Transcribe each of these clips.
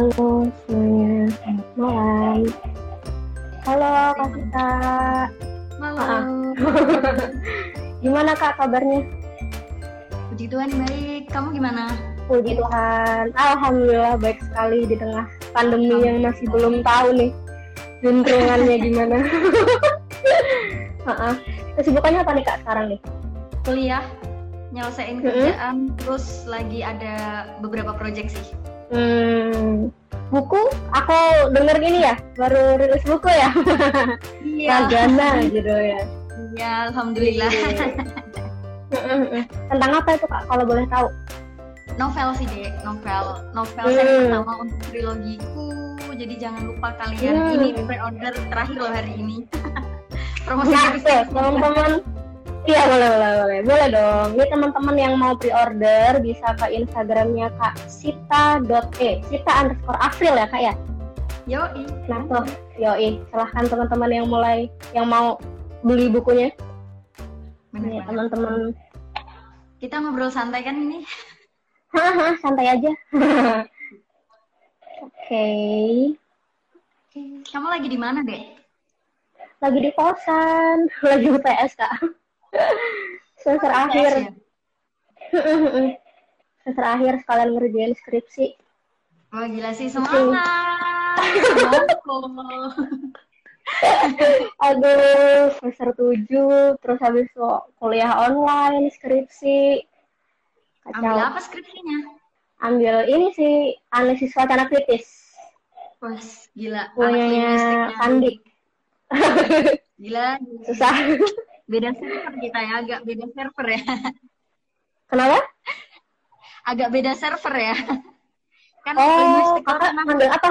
Halo semuanya, selamat malam. Halo Kak Sita. Malam. Gimana Kak kabarnya? Puji Tuhan baik. Kamu gimana? Puji Tuhan. Alhamdulillah baik sekali di tengah pandemi yang masih belum tahu nih juntrungannya gimana. Heeh. Kesibukannya apa nih Kak sekarang nih? Kuliah, nyelesain kerjaan, terus lagi ada beberapa proyek sih. Hmm, buku aku denger gini ya baru rilis buku ya Ragana gitu ya Iya, alhamdulillah. Mm-mm. tentang apa itu kak kalau boleh tahu novel sih dek, novel. Novel Hmm. seri pertama untuk trilogiku. Jadi jangan lupa kalian Hmm. ini pre-order terakhir loh hari ini. Promosi nah teman-teman iya boleh boleh boleh. Boleh dong. Ini teman-teman yang mau pre-order bisa ke instagramnya kak sita.e sita underscore april ya kak ya? Yoi. nah tuh. Yoi. Silahkan teman-teman yang mulai yang mau beli bukunya. Bener Nih, banget. teman-teman. Kita ngobrol santai kan ini? hahaha santai aja. Oke. Kamu lagi di mana dek? lagi di kosan. Lagi UTS kak semester akhir semester akhir sekalian ngerjain skripsi Wah gila sih semangat. Semangat. aduh semester 7 terus habis itu kuliah online skripsi kacau Ambil apa skripsinya? ambil ini sih analisis wacana kritis Wah, gila. Punyanya. Sandi gila. susah Beda server kita ya, agak beda server ya. kenapa Agak beda server ya. Kan oh linguistik kakak ngambil apa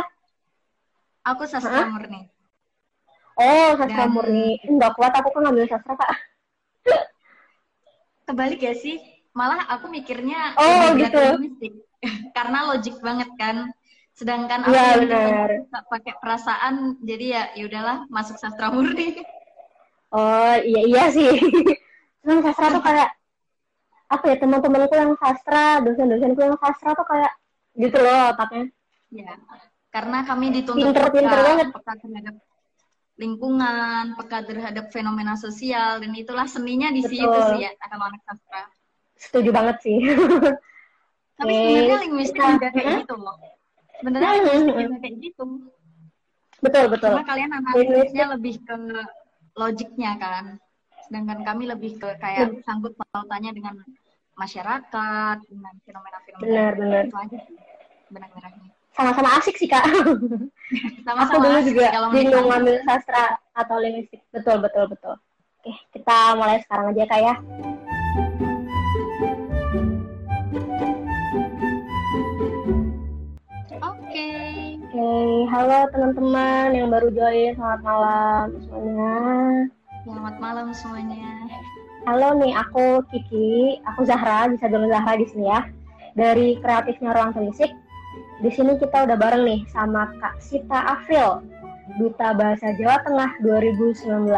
aku sastra murni. oh sastra Dan- murni enggak kuat aku kan ngambil sastra kak Kebalik ya sih? Malah aku mikirnya Oh, gitu. Karena logik banget kan. Sedangkan aku yang bisa pakai perasaan, jadi ya yaudahlah masuk sastra murni. Oh iya iya sih. Cuman sastra tuh kayak apa ya teman-temanku yang sastra, dosen-dosenku yang sastra tuh kayak gitu loh otaknya. Ya, karena kami dituntut Pinter-pinter peka, banget. peka terhadap lingkungan, peka terhadap fenomena sosial, dan itulah seninya di situ Betul. sih ya, kalau anak sastra. Setuju banget sih. Tapi sebenarnya linguistik juga kayak Hmm? gitu loh. Sebenarnya Hmm, linguistik hmm, juga kayak gitu. betul betul. Cuma kalian analisisnya lebih ke logiknya kan. Sedangkan kami lebih ke kayak sangkut pautannya dengan masyarakat, dengan fenomena-fenomena. Benar, benar. Itu aja sih benang-benangnya. Sama-sama asik sih kak. Sama-sama Aku dulu asik juga kalau bingung ngambil sastra atau linguistik. Betul betul betul. Oke kita mulai sekarang aja kak ya. Halo teman-teman yang baru join, selamat malam semuanya. Selamat malam semuanya. Halo nih, aku Kiki, aku Zahra, bisa bilang Zahra di sini ya. Dari kreatifnya Ruang Telisik. Di sini kita udah bareng nih sama Kak Sita Afril, Duta Bahasa Jawa Tengah 2019.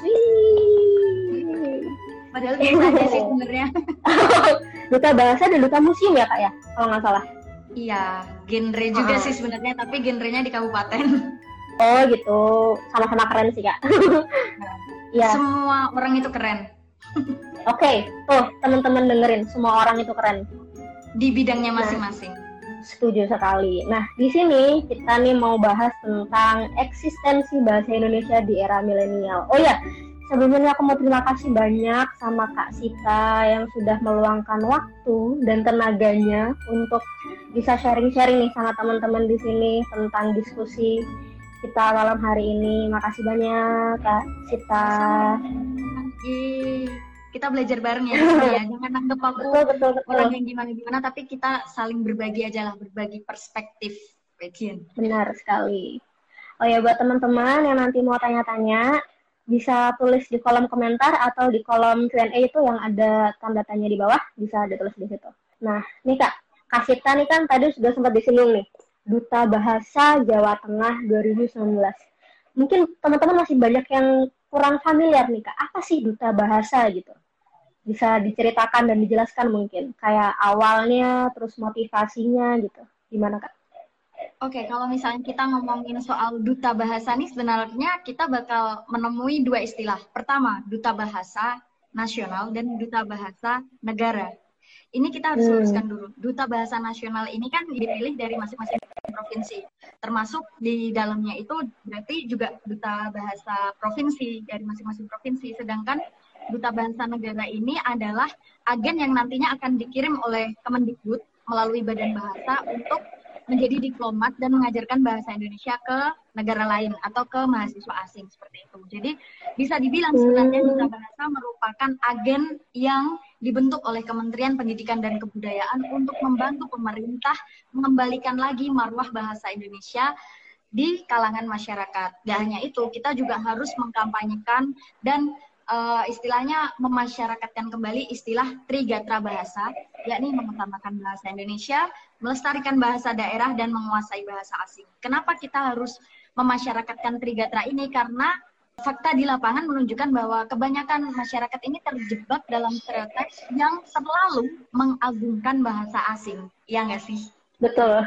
Wih. Padahal biasa sih sebenarnya. Duta Bahasa dan Duta Museum ya Kak ya, kalau nggak salah. Iya, genre juga Ah. sih sebenarnya, tapi genrenya di kabupaten. Oh gitu, sama-sama keren sih Kak. Iya. Semua orang itu keren Oke, tuh teman-teman dengerin, semua orang itu keren. di bidangnya Nah. masing-masing. Setuju sekali. Nah, di sini kita nih mau bahas tentang eksistensi bahasa Indonesia di era milenial. Oh ya, sebelumnya aku mau terima kasih banyak sama Kak Sita yang sudah meluangkan waktu dan tenaganya untuk bisa sharing-sharing nih sama teman-teman di sini tentang diskusi kita malam hari ini. Makasih banyak Kak Sita. Yeay. Kita belajar bareng ya, ya. Jangan anggap aku Betul betul betul. orang yang gimana-gimana, tapi kita saling berbagi aja lah, berbagi perspektif. Benar sekali. Oh ya buat teman-teman yang nanti mau tanya-tanya bisa tulis di kolom komentar atau di kolom Q&A itu yang ada tanda tanya di bawah bisa ditulis di situ. Nah, nih Kak, Kasita nih kan tadi sudah sempat disinggung nih, Duta Bahasa Jawa Tengah 2019. Mungkin teman-teman masih banyak yang kurang familiar nih Kak, apa sih Duta Bahasa gitu? Bisa diceritakan dan dijelaskan mungkin, kayak awalnya, terus motivasinya gitu. Gimana Kak? Oke, okay, kalau misalnya kita ngomongin soal duta bahasa nih, sebenarnya kita bakal menemui dua istilah. Pertama, duta bahasa nasional dan duta bahasa negara. Ini kita harus hmm. luruskan dulu. Duta bahasa nasional ini kan dipilih dari masing-masing provinsi. Termasuk di dalamnya itu berarti juga duta bahasa provinsi dari masing-masing provinsi. Sedangkan duta bahasa negara ini adalah agen yang nantinya akan dikirim oleh Kemendikbud melalui badan bahasa untuk menjadi diplomat dan mengajarkan bahasa Indonesia ke negara lain atau ke mahasiswa asing seperti itu. Jadi bisa dibilang sebenarnya duta bahasa merupakan agen yang dibentuk oleh Kementerian Pendidikan dan Kebudayaan untuk membantu pemerintah mengembalikan lagi marwah bahasa Indonesia di kalangan masyarakat. Gak hanya itu, kita juga harus mengkampanyekan dan uh, istilahnya memasyarakatkan kembali istilah Trigatra Bahasa, yakni mengutamakan bahasa Indonesia, melestarikan bahasa daerah, dan menguasai bahasa asing. Kenapa kita harus memasyarakatkan Trigatra ini? Karena fakta di lapangan menunjukkan bahwa kebanyakan masyarakat ini terjebak dalam stereotip yang selalu mengagungkan bahasa asing. Ya nggak sih? Betul.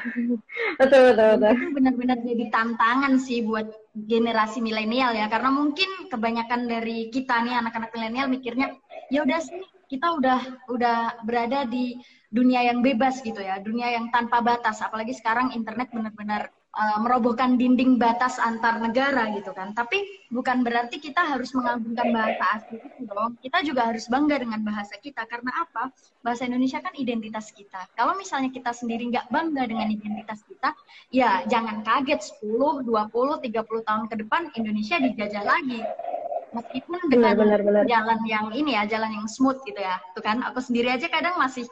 betul, betul, betul. Itu benar-benar jadi tantangan sih buat generasi milenial ya. Karena mungkin kebanyakan dari kita nih anak-anak milenial mikirnya, ya udah sih kita udah udah berada di dunia yang bebas gitu ya, dunia yang tanpa batas. Apalagi sekarang internet benar-benar uh, merobohkan dinding batas antar negara gitu kan. Tapi bukan berarti kita harus mengagungkan bahasa asli itu dong. Kita juga harus bangga dengan bahasa kita. Karena apa? Bahasa Indonesia kan identitas kita. Kalau misalnya kita sendiri nggak bangga dengan identitas kita, ya jangan kaget 10, 20, 30 tahun ke depan Indonesia dijajah lagi meskipun dengan benar, benar, benar. jalan yang ini ya jalan yang smooth gitu ya tuh kan aku sendiri aja kadang masih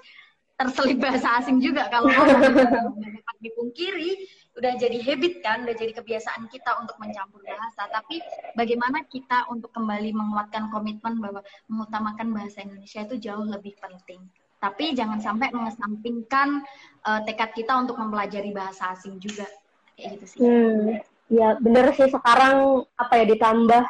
terselip bahasa asing juga kalau dapat dipungkiri udah jadi habit kan udah jadi kebiasaan kita untuk mencampur bahasa. Tapi bagaimana kita untuk kembali menguatkan komitmen bahwa mengutamakan bahasa Indonesia itu jauh lebih penting. Tapi jangan sampai mengesampingkan uh, tekad kita untuk mempelajari bahasa asing juga. Kayak gitu sih. Hmm, ya bener sih sekarang apa ya ditambah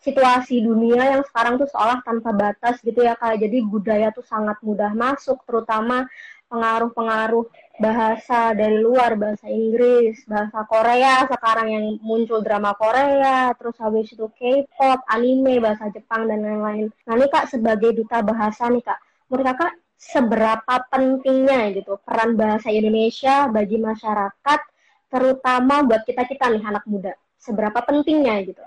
situasi dunia yang sekarang tuh seolah tanpa batas gitu ya kak. Jadi budaya tuh sangat mudah masuk, terutama pengaruh-pengaruh bahasa dari luar, bahasa Inggris, bahasa Korea sekarang yang muncul drama Korea, terus habis itu K-pop, anime, bahasa Jepang dan lain-lain. Nah ini kak sebagai duta bahasa nih kak, menurut kakak seberapa pentingnya gitu peran bahasa Indonesia bagi masyarakat, terutama buat kita kita nih anak muda, seberapa pentingnya gitu?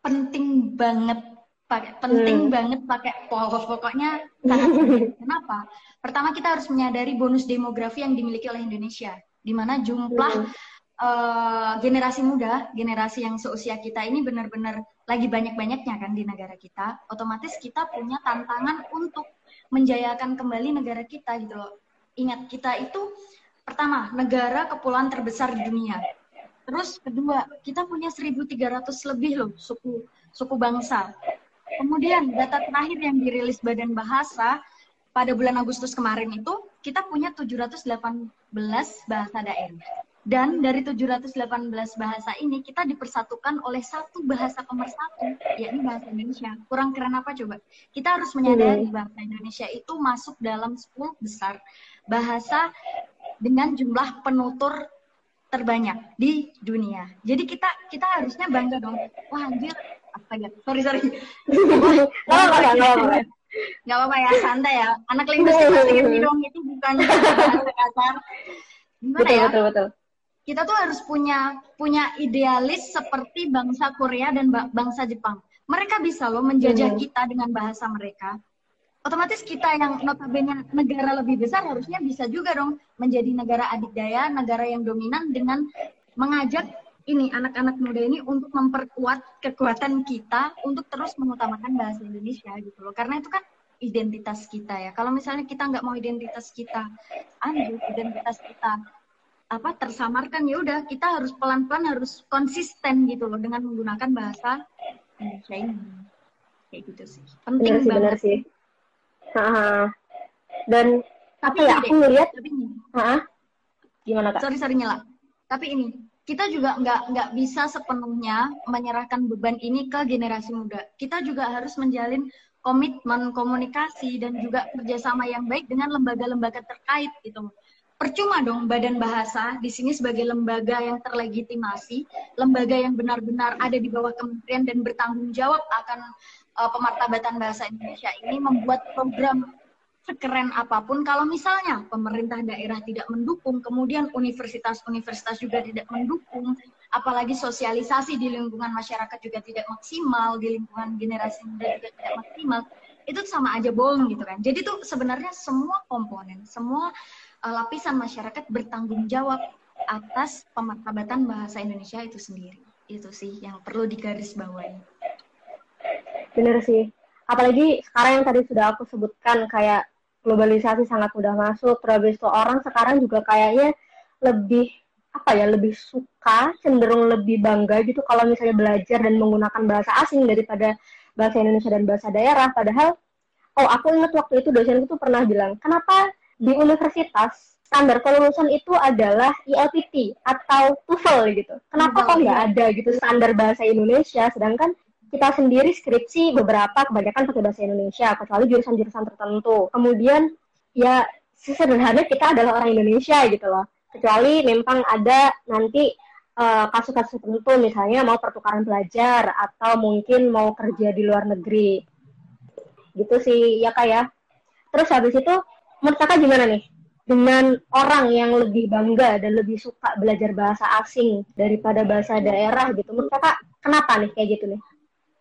penting banget pakai penting hmm. banget pakai pokok pokoknya kenapa pertama kita harus menyadari bonus demografi yang dimiliki oleh Indonesia di mana jumlah hmm. uh, generasi muda generasi yang seusia kita ini benar-benar lagi banyak-banyaknya kan di negara kita otomatis kita punya tantangan untuk menjayakan kembali negara kita gitu loh ingat kita itu pertama negara kepulauan terbesar di dunia Terus kedua, kita punya 1.300 lebih loh suku suku bangsa. Kemudian data terakhir yang dirilis Badan Bahasa pada bulan Agustus kemarin itu kita punya 718 bahasa daerah. Dan dari 718 bahasa ini kita dipersatukan oleh satu bahasa pemersatu, yakni bahasa Indonesia. Kurang keren apa coba? Kita harus menyadari hmm. bahasa Indonesia itu masuk dalam 10 besar bahasa dengan jumlah penutur terbanyak di dunia. Jadi kita kita harusnya bangga dong. Wah anjir, apa ya? Sorry sorry. Gak apa-apa, apa-apa ya, santai ya. Anak linguistik dong itu bukan kasar. Gimana betul, ya? Betul, betul. Kita tuh harus punya punya idealis seperti bangsa Korea dan bangsa Jepang. Mereka bisa loh menjajah hmm. kita dengan bahasa mereka otomatis kita yang notabene negara lebih besar harusnya bisa juga dong menjadi negara adidaya, negara yang dominan dengan mengajak ini anak-anak muda ini untuk memperkuat kekuatan kita untuk terus mengutamakan bahasa Indonesia gitu loh. Karena itu kan identitas kita ya. Kalau misalnya kita nggak mau identitas kita, anjir identitas kita apa tersamarkan ya udah kita harus pelan-pelan harus konsisten gitu loh dengan menggunakan bahasa Indonesia ini. Kayak gitu sih. Penting benar sih, banget. Sih dan tapi ya aku ngeliat gimana kak? Sorry sorry nyala. Tapi ini kita juga nggak nggak bisa sepenuhnya menyerahkan beban ini ke generasi muda. Kita juga harus menjalin komitmen komunikasi dan juga kerjasama yang baik dengan lembaga-lembaga terkait gitu. percuma dong badan bahasa di sini sebagai lembaga yang terlegitimasi, lembaga yang benar-benar ada di bawah kementerian dan bertanggung jawab akan uh, pemartabatan bahasa Indonesia ini membuat program sekeren apa pun kalau misalnya pemerintah daerah tidak mendukung, kemudian universitas-universitas juga tidak mendukung, apalagi sosialisasi di lingkungan masyarakat juga tidak maksimal, di lingkungan generasi muda juga tidak maksimal, itu sama aja bohong gitu kan. Jadi tuh sebenarnya semua komponen, semua uh, lapisan masyarakat bertanggung jawab atas pemartabatan bahasa Indonesia itu sendiri. Itu sih yang perlu digarisbawahi. Bener sih. Apalagi sekarang yang tadi sudah aku sebutkan kayak globalisasi sangat mudah masuk, terus itu orang sekarang juga kayaknya lebih apa ya lebih suka cenderung lebih bangga gitu kalau misalnya belajar dan menggunakan bahasa asing daripada bahasa Indonesia dan bahasa daerah padahal oh aku ingat waktu itu dosen itu pernah bilang kenapa di universitas standar kelulusan itu adalah ILPT atau TOEFL gitu. Kenapa kok nggak ada gitu standar bahasa Indonesia? Sedangkan kita sendiri skripsi beberapa kebanyakan pakai bahasa Indonesia, kecuali jurusan-jurusan tertentu. Kemudian ya sesederhana kita adalah orang Indonesia gitu loh. Kecuali memang ada nanti eh, kasus-kasus uh, tertentu misalnya mau pertukaran pelajar atau mungkin mau kerja di luar negeri. Gitu sih ya kayak. Ya. Terus habis itu menurut kakak gimana nih dengan orang yang lebih bangga dan lebih suka belajar bahasa asing daripada bahasa daerah gitu menurut kakak kenapa nih kayak gitu nih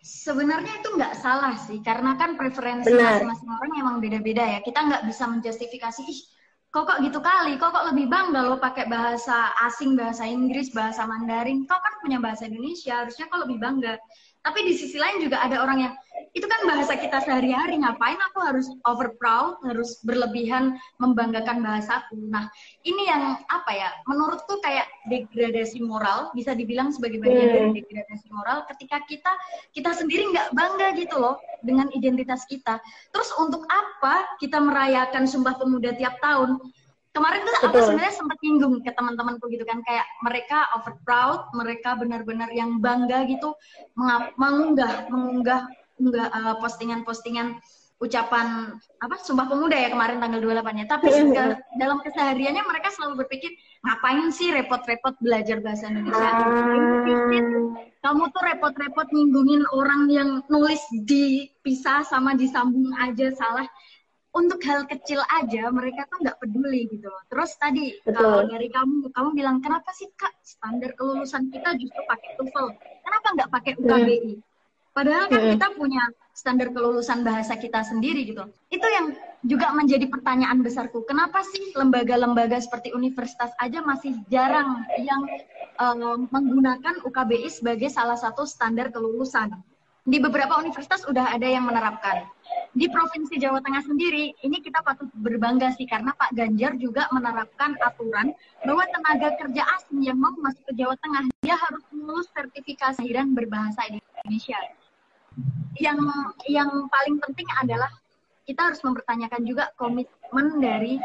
sebenarnya itu nggak salah sih karena kan preferensi masing-masing orang emang beda-beda ya. Kita nggak bisa menjustifikasi ih kok kok gitu kali? Kok kok lebih bangga lo pakai bahasa asing bahasa Inggris bahasa Mandarin? Kau kan punya bahasa Indonesia? Harusnya kau lebih bangga tapi di sisi lain juga ada orang yang itu kan bahasa kita sehari-hari ngapain aku harus over proud harus berlebihan membanggakan bahasaku nah ini yang apa ya menurutku kayak degradasi moral bisa dibilang sebagai bagian dari hmm. degradasi moral ketika kita kita sendiri nggak bangga gitu loh dengan identitas kita. Terus untuk apa kita merayakan sumpah pemuda tiap tahun kemarin tuh aku sebenarnya sempat nyinggung ke teman-temanku gitu kan kayak mereka over proud mereka benar-benar yang bangga gitu mengunggah mengunggah enggak uh, postingan-postingan ucapan apa Sumpah Pemuda ya kemarin tanggal 28-nya. Tapi ke, dalam kesehariannya mereka selalu berpikir ngapain sih repot-repot belajar bahasa Indonesia? Kamu tuh repot-repot nyinggungin orang yang nulis dipisah sama disambung aja salah untuk hal kecil aja mereka tuh nggak peduli gitu Terus tadi kalau dari kamu, kamu bilang kenapa sih kak standar kelulusan kita justru pakai TOEFL? Kenapa nggak pakai UKBI? Padahal kan kita punya standar kelulusan bahasa kita sendiri gitu. Itu yang juga menjadi pertanyaan besarku. Kenapa sih lembaga-lembaga seperti universitas aja masih jarang yang uh, menggunakan UKBI sebagai salah satu standar kelulusan? Di beberapa universitas udah ada yang menerapkan di Provinsi Jawa Tengah sendiri, ini kita patut berbangga sih karena Pak Ganjar juga menerapkan aturan bahwa tenaga kerja asing yang mau masuk ke Jawa Tengah dia harus lulus sertifikasi dan berbahasa Indonesia. Yang yang paling penting adalah kita harus mempertanyakan juga komitmen dari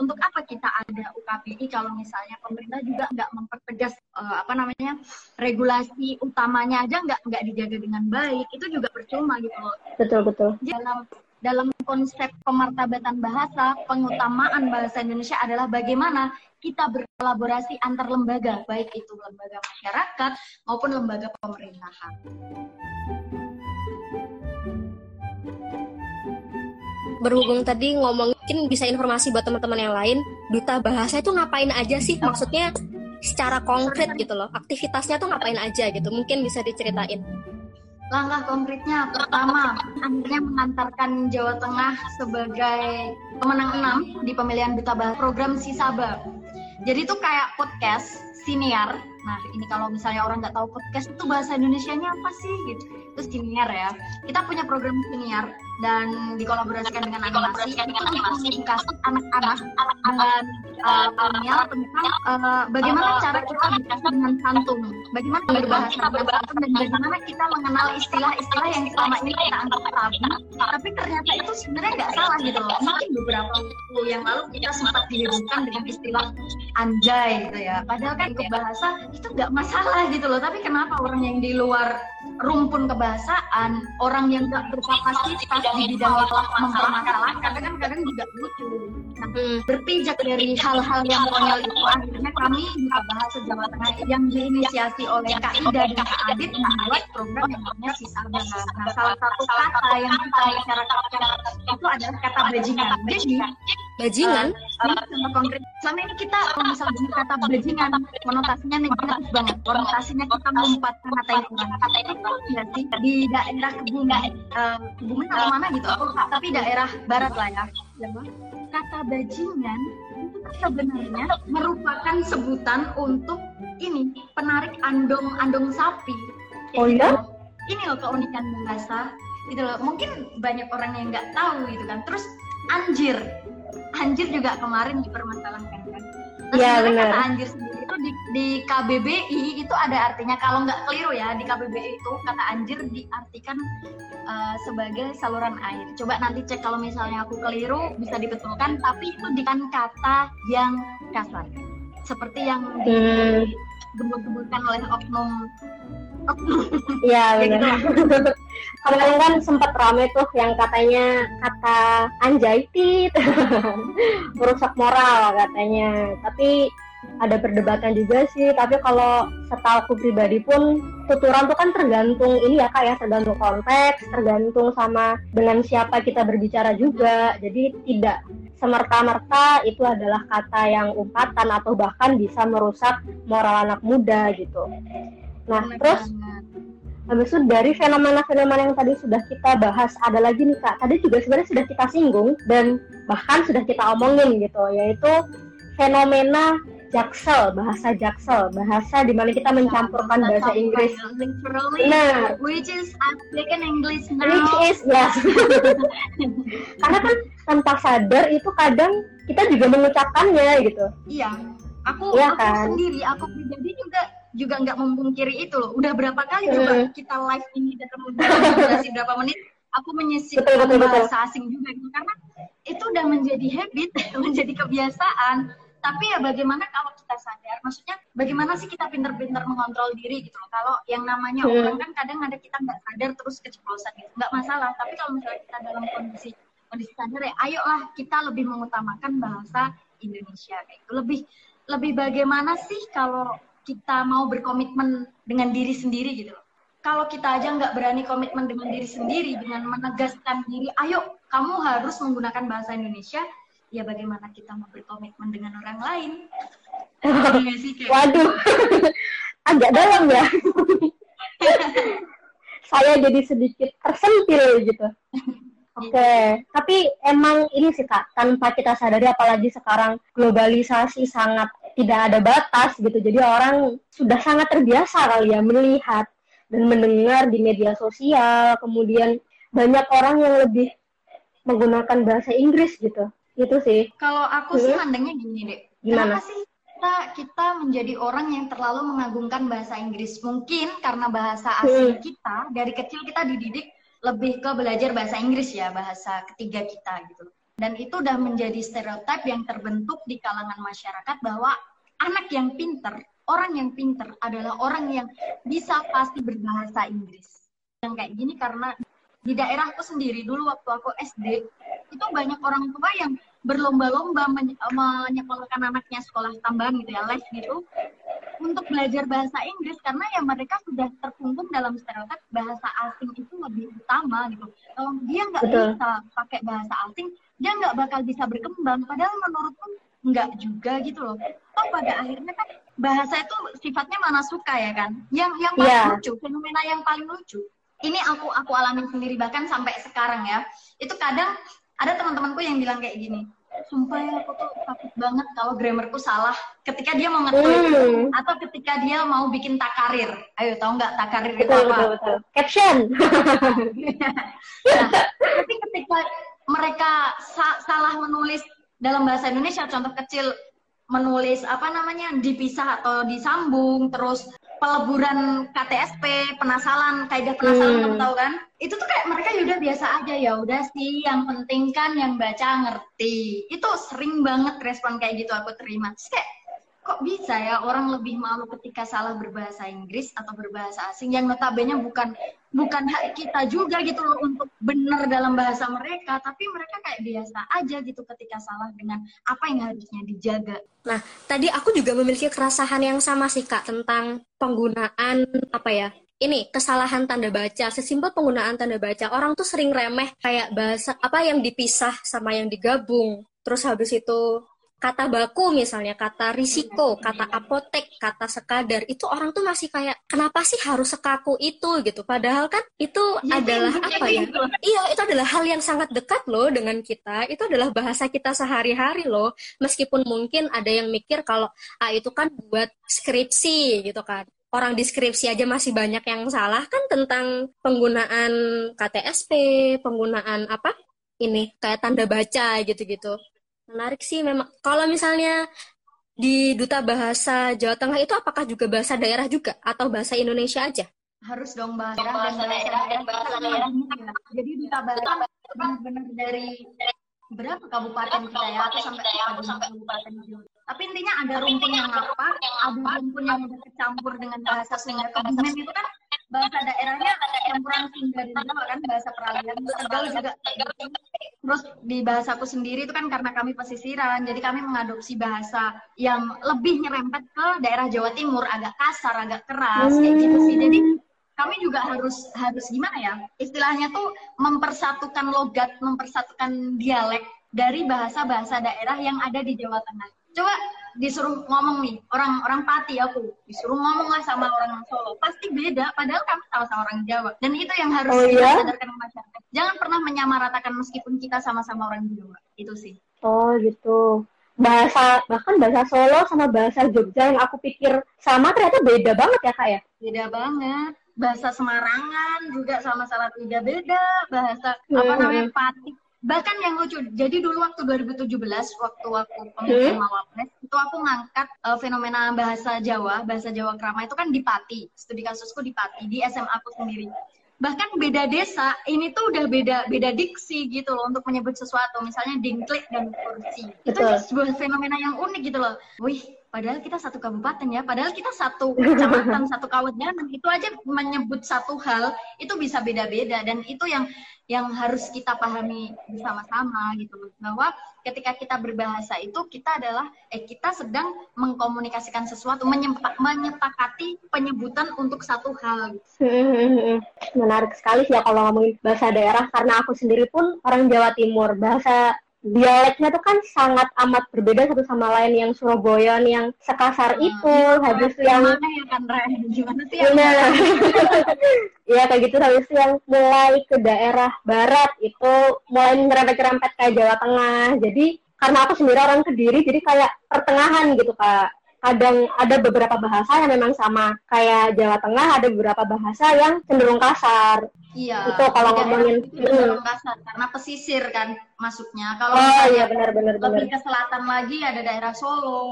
untuk apa kita ada UKBI kalau misalnya pemerintah juga nggak mempertegas uh, apa namanya regulasi utamanya aja nggak nggak dijaga dengan baik itu juga percuma gitu loh. Betul betul. Dalam dalam konsep pemartabatan bahasa pengutamaan bahasa Indonesia adalah bagaimana kita berkolaborasi antar lembaga baik itu lembaga masyarakat maupun lembaga pemerintahan. Berhubung tadi ngomongin bisa informasi buat teman-teman yang lain, duta bahasa itu ngapain aja sih? Maksudnya secara konkret gitu loh. Aktivitasnya tuh ngapain aja gitu? Mungkin bisa diceritain. Langkah konkretnya pertama, akhirnya mengantarkan Jawa Tengah sebagai pemenang enam di pemilihan duta bahasa program Sisaba. Jadi itu kayak podcast siniar. Nah, ini kalau misalnya orang nggak tahu podcast itu bahasa Indonesia-nya apa sih gitu. Terus siniar ya. Kita punya program siniar dan dikolaborasikan dengan animasi animasi komunikasi anak-anak dengan uh, tentang uh, bagaimana cara kita berbicara dengan santun, bagaimana berbahasa dengan santun dan bagaimana kita mengenal istilah-istilah yang selama ini kita anggap tabu, tapi ternyata itu sebenarnya nggak salah gitu loh. Mungkin beberapa waktu yang lalu kita sempat dihebohkan dengan istilah anjay gitu ya. Padahal kan ikut bahasa itu nggak masalah gitu loh. Tapi kenapa orang yang di luar rumpun kebahasaan, orang yang nggak berkapasitas di bidang itu mempermasalahkan, kadang-kadang juga lucu Nah, hmm. berpijak dari hal-hal yang konyol itu akhirnya kami buka bahasa Jawa Tengah yang diinisiasi oleh Kak Ida dan Kak Adit membuat program yang namanya Sisa Bahasa. Nah, salah satu kata yang kita bicarakan itu adalah kata bajingan. Jadi bajingan uh, uh, konkret selama ini kita kalau misalnya kata bajingan konotasinya negatif banget konotasinya kita melupakan kata itu kata itu di daerah kebumen uh, kebumen atau mana gitu. Aku tapi daerah barat lah ya. Kata bajingan itu sebenarnya merupakan sebutan untuk ini penarik andong andong sapi. Oh iya? ini loh keunikan bahasa gitu loh. Mungkin banyak orang yang nggak tahu gitu kan. Terus anjir. Anjir juga kemarin dipermasalahkan kan. Nah, ya, benar. kata anjir sendiri itu di, di KBBI itu ada artinya kalau nggak keliru ya di KBBI itu kata anjir diartikan uh, sebagai saluran air. Coba nanti cek kalau misalnya aku keliru bisa dibetulkan tapi itu bukan kata yang kasar. Seperti yang hmm. disebut-sebutkan oleh oknum Iya benar. Gitu Kemarin kan sempat rame tuh yang katanya kata anjay tit merusak moral katanya. Tapi ada perdebatan juga sih. Tapi kalau setahu pribadi pun tuturan tuh kan tergantung ini ya kak ya tergantung konteks, tergantung sama dengan siapa kita berbicara juga. Jadi tidak semerta-merta itu adalah kata yang umpatan atau bahkan bisa merusak moral anak muda gitu. Nah, Benar terus habis itu dari fenomena-fenomena yang tadi sudah kita bahas, ada lagi nih Kak. Tadi juga sebenarnya sudah kita singgung dan bahkan sudah kita omongin gitu, yaitu fenomena jaksel, bahasa jaksel, bahasa di mana kita mencampurkan bahasa Inggris. Nah, which is speaking English now. Which is yes. Karena kan tanpa sadar itu kadang kita juga mengucapkannya gitu. Iya. Aku ya, aku kan? sendiri, aku pribadi juga juga nggak memungkiri itu loh. Udah berapa kali hmm. coba kita live ini dalam durasi berapa menit, aku menyisipkan bahasa asing juga gitu karena itu udah menjadi habit, menjadi kebiasaan. Tapi ya bagaimana kalau kita sadar, maksudnya bagaimana sih kita pinter-pinter mengontrol diri gitu loh. Kalau yang namanya hmm. orang kan kadang ada kita nggak sadar terus keceplosan gitu, nggak masalah. Tapi kalau misalnya kita dalam kondisi kondisi sadar ya, ayolah kita lebih mengutamakan bahasa Indonesia kayak itu. Lebih lebih bagaimana sih kalau kita mau berkomitmen dengan diri sendiri gitu loh. Kalau kita aja nggak berani komitmen dengan diri sendiri, dengan menegaskan diri, ayo kamu harus menggunakan bahasa Indonesia, ya bagaimana kita mau berkomitmen dengan orang lain? Iya Waduh, agak dalam ya. Saya jadi sedikit tersentil gitu. Oke, okay. tapi emang ini sih kak, tanpa kita sadari apalagi sekarang globalisasi sangat tidak ada batas gitu. Jadi orang sudah sangat terbiasa kali ya melihat dan mendengar di media sosial. Kemudian banyak orang yang lebih menggunakan bahasa Inggris gitu. Itu sih. Kalau aku sih mandangnya gini deh. Gimana? Kenapa sih kita kita menjadi orang yang terlalu mengagungkan bahasa Inggris? Mungkin karena bahasa asing hmm. kita dari kecil kita dididik lebih ke belajar bahasa Inggris ya, bahasa ketiga kita gitu. Dan itu udah menjadi stereotip yang terbentuk di kalangan masyarakat bahwa anak yang pinter, orang yang pinter adalah orang yang bisa pasti berbahasa Inggris. Yang kayak gini karena di daerahku sendiri dulu waktu aku SD itu banyak orang tua yang berlomba-lomba menyekolahkan anaknya sekolah tambahan gitu ya les gitu untuk belajar bahasa Inggris karena ya mereka sudah terkungkung dalam stereotip bahasa asing itu lebih utama gitu. Kalau dia nggak bisa pakai bahasa asing, dia nggak bakal bisa berkembang. Padahal menurutku nggak juga gitu loh. Oh pada akhirnya kan bahasa itu sifatnya mana suka ya kan. Yang yang paling yeah. lucu, fenomena yang paling lucu. Ini aku aku alami sendiri bahkan sampai sekarang ya. Itu kadang ada teman-temanku yang bilang kayak gini sumpah ya aku tuh takut banget kalau grammarku salah ketika dia mau ngetik hmm. atau ketika dia mau bikin takarir ayo tahu nggak takarir itu apa betul, betul. caption nah, tapi ketika mereka sa salah menulis dalam bahasa Indonesia contoh kecil menulis apa namanya dipisah atau disambung terus peleburan KTSP penasalan kaidah penasalan hmm. kamu tahu kan? Itu tuh kayak mereka ya udah biasa aja ya udah sih yang penting kan yang baca ngerti. Itu sering banget respon kayak gitu aku terima. Terus kayak kok bisa ya orang lebih malu ketika salah berbahasa Inggris atau berbahasa asing yang notabene bukan bukan hak kita juga gitu loh untuk benar dalam bahasa mereka, tapi mereka kayak biasa aja gitu ketika salah dengan apa yang harusnya dijaga. Nah, tadi aku juga memiliki keresahan yang sama sih Kak tentang penggunaan apa ya? Ini kesalahan tanda baca, sesimpel penggunaan tanda baca. Orang tuh sering remeh kayak bahasa apa yang dipisah sama yang digabung. Terus habis itu kata baku misalnya, kata risiko, kata apotek, kata sekadar, itu orang tuh masih kayak kenapa sih harus sekaku itu gitu. Padahal kan itu ya, adalah ya, apa ya? Gitu. Iya, itu adalah hal yang sangat dekat loh dengan kita. Itu adalah bahasa kita sehari-hari loh. Meskipun mungkin ada yang mikir kalau ah itu kan buat skripsi gitu kan. Orang deskripsi aja masih banyak yang salah kan tentang penggunaan KTSP, penggunaan apa? Ini kayak tanda baca gitu-gitu. Menarik sih memang. Kalau misalnya di Duta Bahasa Jawa Tengah itu apakah juga bahasa daerah juga atau bahasa Indonesia aja? Harus dong bahasa, bahasa daerah dan bahasa daerah. Jadi Duta Bahasa benar-benar dari berapa kabupaten kita ya atau sampai aku sampai kabupaten juga. Tapi intinya ada rumpun yang apa, ada rumpun yang udah kecampur dengan bahasa Sunda Kebumen itu kan bahasa daerahnya campuran Sunda dan Jawa kan bahasa peralihan. Tegal juga Terus di bahasaku sendiri itu kan karena kami pesisiran, jadi kami mengadopsi bahasa yang lebih nyerempet ke daerah Jawa Timur, agak kasar, agak keras, kayak gitu sih. Jadi kami juga harus harus gimana ya? Istilahnya tuh mempersatukan logat, mempersatukan dialek dari bahasa-bahasa daerah yang ada di Jawa Tengah. Coba disuruh ngomong nih orang orang Pati aku disuruh ngomong lah sama orang Solo. Pasti beda padahal kami sama-sama orang Jawa. Dan itu yang harus oh, iya? sadarkan masyarakat. Jangan pernah menyamaratakan meskipun kita sama-sama orang Jawa. Itu sih. Oh gitu. Bahasa bahkan bahasa Solo sama bahasa Jogja yang aku pikir sama ternyata beda banget ya kak ya? Beda banget. Bahasa Semarangan juga sama salah tiga beda. Bahasa hmm. apa namanya Pati bahkan yang lucu jadi dulu waktu 2017 waktu aku pemilihan hmm? Mawapres itu aku ngangkat uh, fenomena bahasa Jawa bahasa Jawa krama itu kan di Pati studi kasusku di Pati di SMA aku sendiri bahkan beda desa ini tuh udah beda beda diksi gitu loh untuk menyebut sesuatu misalnya dingklik dan kursi Betul. itu sebuah fenomena yang unik gitu loh wih padahal kita satu kabupaten ya. Padahal kita satu kecamatan satu kawasan itu aja menyebut satu hal itu bisa beda-beda. Dan itu yang yang harus kita pahami bersama-sama gitu loh. Bahwa ketika kita berbahasa itu kita adalah eh kita sedang mengkomunikasikan sesuatu menyepak, menyepakati penyebutan untuk satu hal. Menarik sekali sih ya kalau ngomongin bahasa daerah. Karena aku sendiri pun orang Jawa Timur. Bahasa dialeknya tuh kan sangat amat berbeda satu sama lain yang Surabaya yang sekasar hmm. itu habis yang mana ya kan gimana sih ya? Ya kayak gitu habis yang mulai ke daerah barat itu mulai nyerempet-nyerempet kayak Jawa Tengah. Jadi karena aku sendiri orang Kediri jadi kayak pertengahan gitu kak. Kadang ada beberapa bahasa yang memang sama kayak Jawa Tengah ada beberapa bahasa yang cenderung kasar iya itu kalau ngomongin kasar karena pesisir kan masuknya kalau oh, iya, benar, benar, lebih benar. ke selatan lagi ada daerah Solo